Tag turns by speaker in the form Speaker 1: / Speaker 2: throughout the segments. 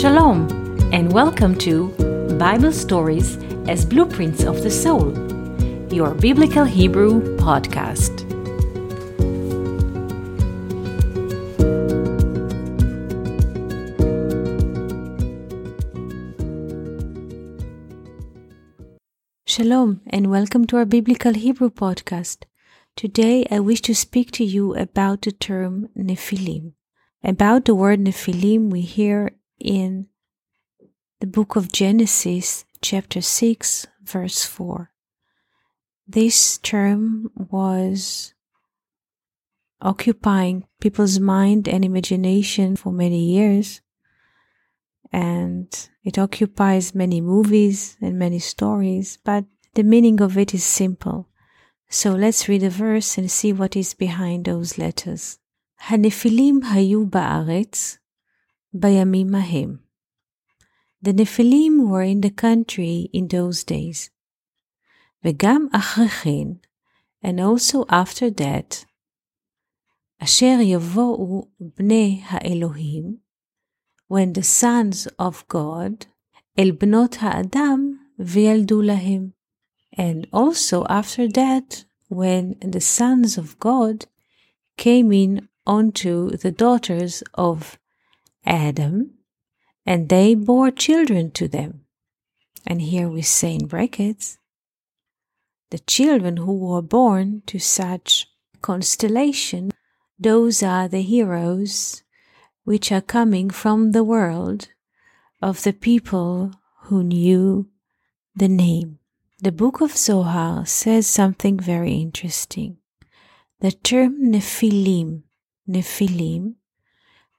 Speaker 1: Shalom, and welcome to Bible Stories as Blueprints of the Soul, your Biblical Hebrew podcast. Shalom, and welcome to our Biblical Hebrew podcast. Today I wish to speak to you about the term Nephilim. About the word Nephilim, we hear in the book of Genesis, chapter 6, verse 4. This term was occupying people's mind and imagination for many years, and it occupies many movies and many stories, but the meaning of it is simple. So let's read a verse and see what is behind those letters. הנפילים היו בארץ בימים ההם. The Nephilim were in the country in those days. וגם אחרי כן, and also after that, אשר יבואו בני האלוהים, when the sons of God, אל בנות האדם וילדו להם. And also after that, when the sons of God came in onto the daughters of Adam, and they bore children to them. And here we say in brackets, the children who were born to such constellation, those are the heroes which are coming from the world of the people who knew the name. The book of Zohar says something very interesting. The term Nephilim, Nephilim,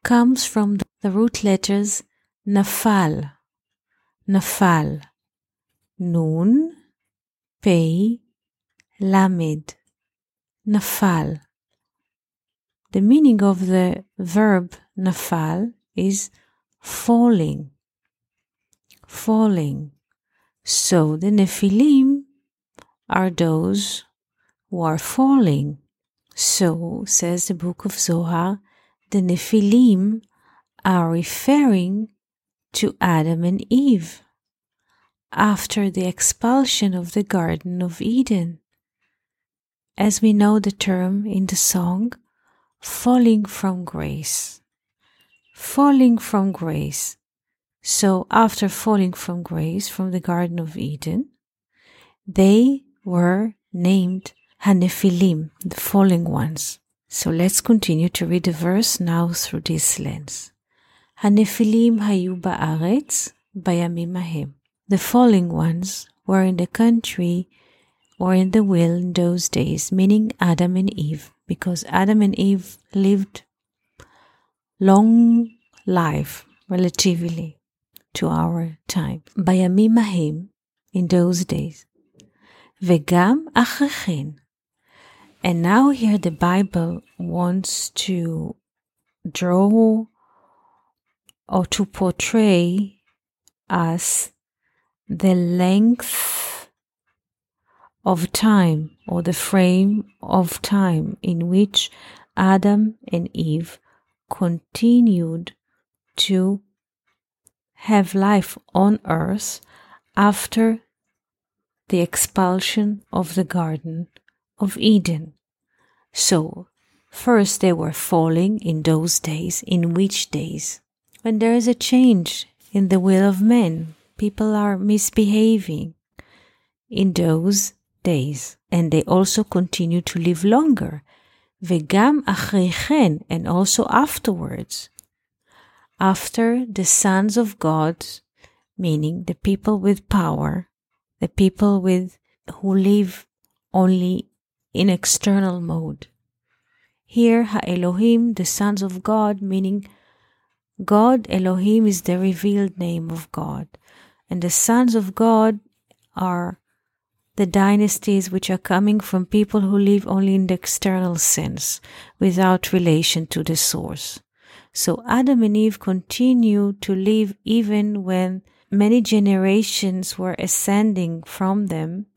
Speaker 1: comes from the root letters Nafal, Nafal, Nun, Pei, Lamed, Nafal. The meaning of the verb Nafal is falling, falling. So the Nephilim are those who are falling. So, says the book of Zohar, the Nephilim are referring to Adam and Eve after the expulsion of the Garden of Eden. As we know the term in the song, falling from grace. Falling from grace. So, after falling from grace from the Garden of Eden, they were named Hanephilim, the falling ones. So let's continue to read the verse now through this lens. הנפילים היו בארץ בימים ההם. The falling ones were in the country or in the will in those days, meaning Adam and Eve, because Adam and Eve lived long life relatively to our time. בימים ההם, in those days. וגם אחרי כן. and now here the Bible wants to draw or to portray us the length of time or the frame of time in which Adam and Eve continued to have life on earth after the expulsion of the Garden of Eden. So, first they were falling in those days, in which days? When there is a change in the will of men, people are misbehaving in those days, and they also continue to live longer. Vegam achrichen, and also afterwards, after the sons of God, meaning the people with power, the people with who live only in external mode. Here, Ha Elohim, the sons of God, meaning God Elohim is the revealed name of God, and the sons of God are the dynasties which are coming from people who live only in the external sense, without relation to the source. So Adam and Eve continue to live even when many generations were ascending from them,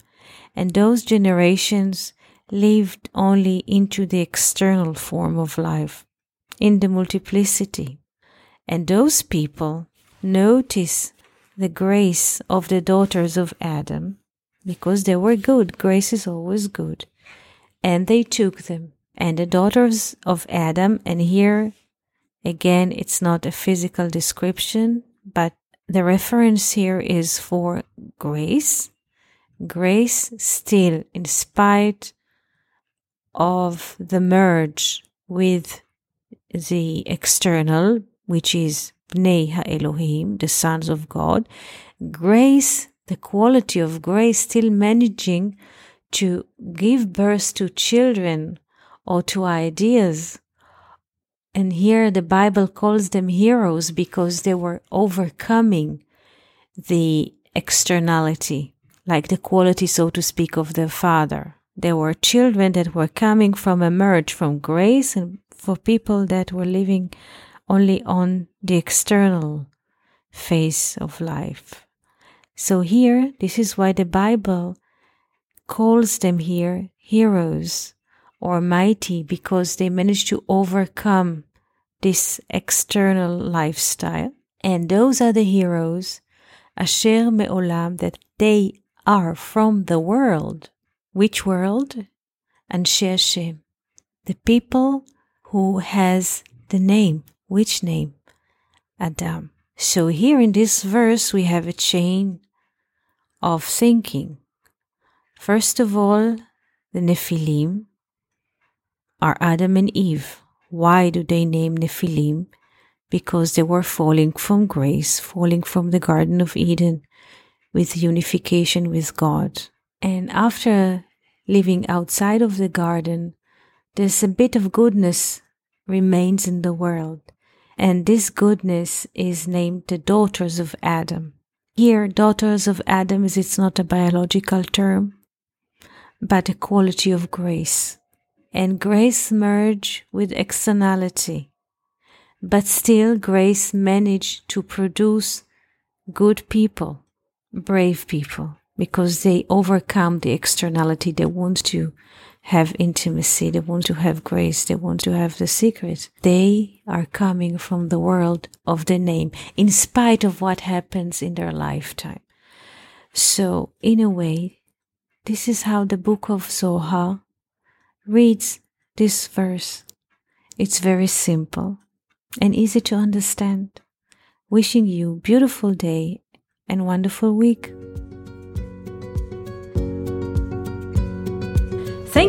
Speaker 1: and those generations lived only into the external form of life, in the multiplicity. And those people notice the grace of the daughters of Adam because they were good. Grace is always good. And they took them. And the daughters of Adam, and here again, it's not a physical description, but the reference here is for grace. Grace still, in spite of the merge with the external, which is Bnei HaElohim, the sons of God, grace, the quality of grace, still managing to give birth to children or to ideas. And here the Bible calls them heroes because they were overcoming the externality, like the quality, so to speak, of their father. There were children that were coming from a merge from grace and for people that were living only on the external face of life. So here, this is why the Bible calls them here heroes or mighty because they managed to overcome this external lifestyle. And those are the heroes, Asher Me'olam, that they are from the world. Which world? Anshe Hashem. The people who has the name which name? Adam. So here in this verse, we have a chain of thinking. First of all, the Nephilim are Adam and Eve. Why do they name Nephilim? Because they were falling from grace, falling from the Garden of Eden with unification with God. And after living outside of the garden, there's a bit of goodness remains in the world and this goodness is named the daughters of Adam. Here, daughters of Adam is it's not a biological term, but a quality of grace. And grace merge with externality. But still grace managed to produce good people, brave people, because they overcome the externality. They want to have intimacy, they want to have grace, they want to have the secret. They are coming from the world of the name, in spite of what happens in their lifetime. So, in a way, this is how the book of Zohar reads this verse. It's very simple and easy to understand. Wishing you beautiful day and wonderful week.